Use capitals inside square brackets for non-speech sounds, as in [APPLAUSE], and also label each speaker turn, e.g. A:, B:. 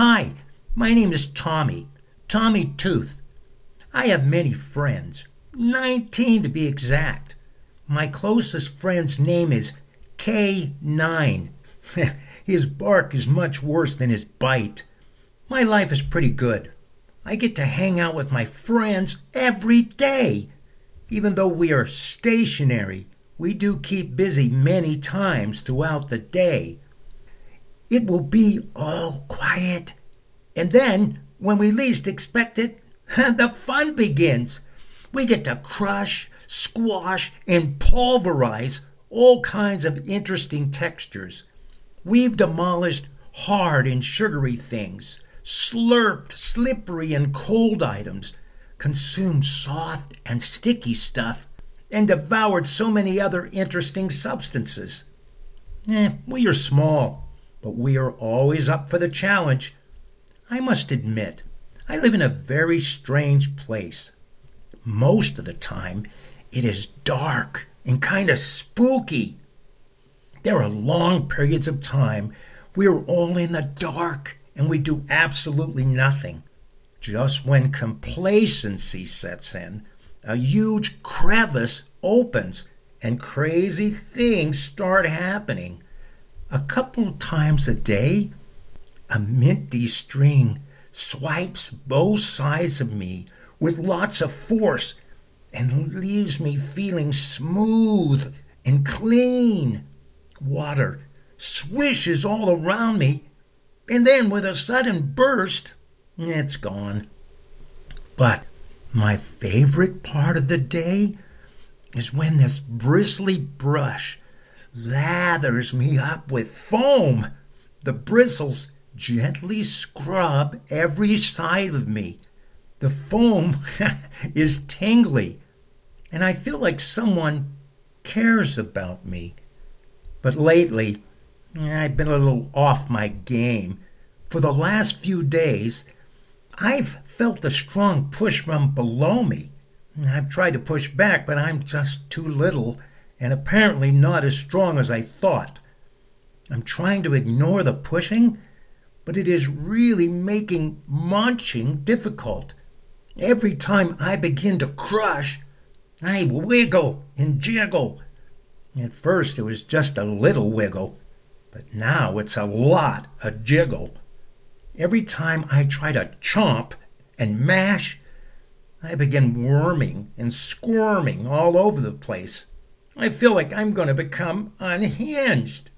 A: Hi, my name is Tommy, Tommy Tooth. I have many friends, nineteen to be exact. My closest friend's name is K9. [LAUGHS] his bark is much worse than his bite. My life is pretty good. I get to hang out with my friends every day. Even though we are stationary, we do keep busy many times throughout the day. It will be all quiet. And then, when we least expect it, [LAUGHS] the fun begins. We get to crush, squash, and pulverize all kinds of interesting textures. We've demolished hard and sugary things, slurped slippery and cold items, consumed soft and sticky stuff, and devoured so many other interesting substances. Eh, we are small but we are always up for the challenge. I must admit, I live in a very strange place. Most of the time, it is dark and kind of spooky. There are long periods of time we are all in the dark and we do absolutely nothing. Just when complacency sets in, a huge crevice opens and crazy things start happening a couple times a day, a minty string swipes both sides of me with lots of force and leaves me feeling smooth and clean. Water swishes all around me, and then with a sudden burst, it's gone. But my favorite part of the day is when this bristly brush lathers me up with foam. The bristles gently scrub every side of me. The foam [LAUGHS] is tingly, and I feel like someone cares about me. But lately, I've been a little off my game. For the last few days, I've felt a strong push from below me. I've tried to push back, but I'm just too little and apparently not as strong as I thought. I'm trying to ignore the pushing, but it is really making munching difficult. Every time I begin to crush, I wiggle and jiggle. At first it was just a little wiggle, but now it's a lot a jiggle. Every time I try to chomp and mash, I begin worming and squirming all over the place. I feel like I'm going to become unhinged.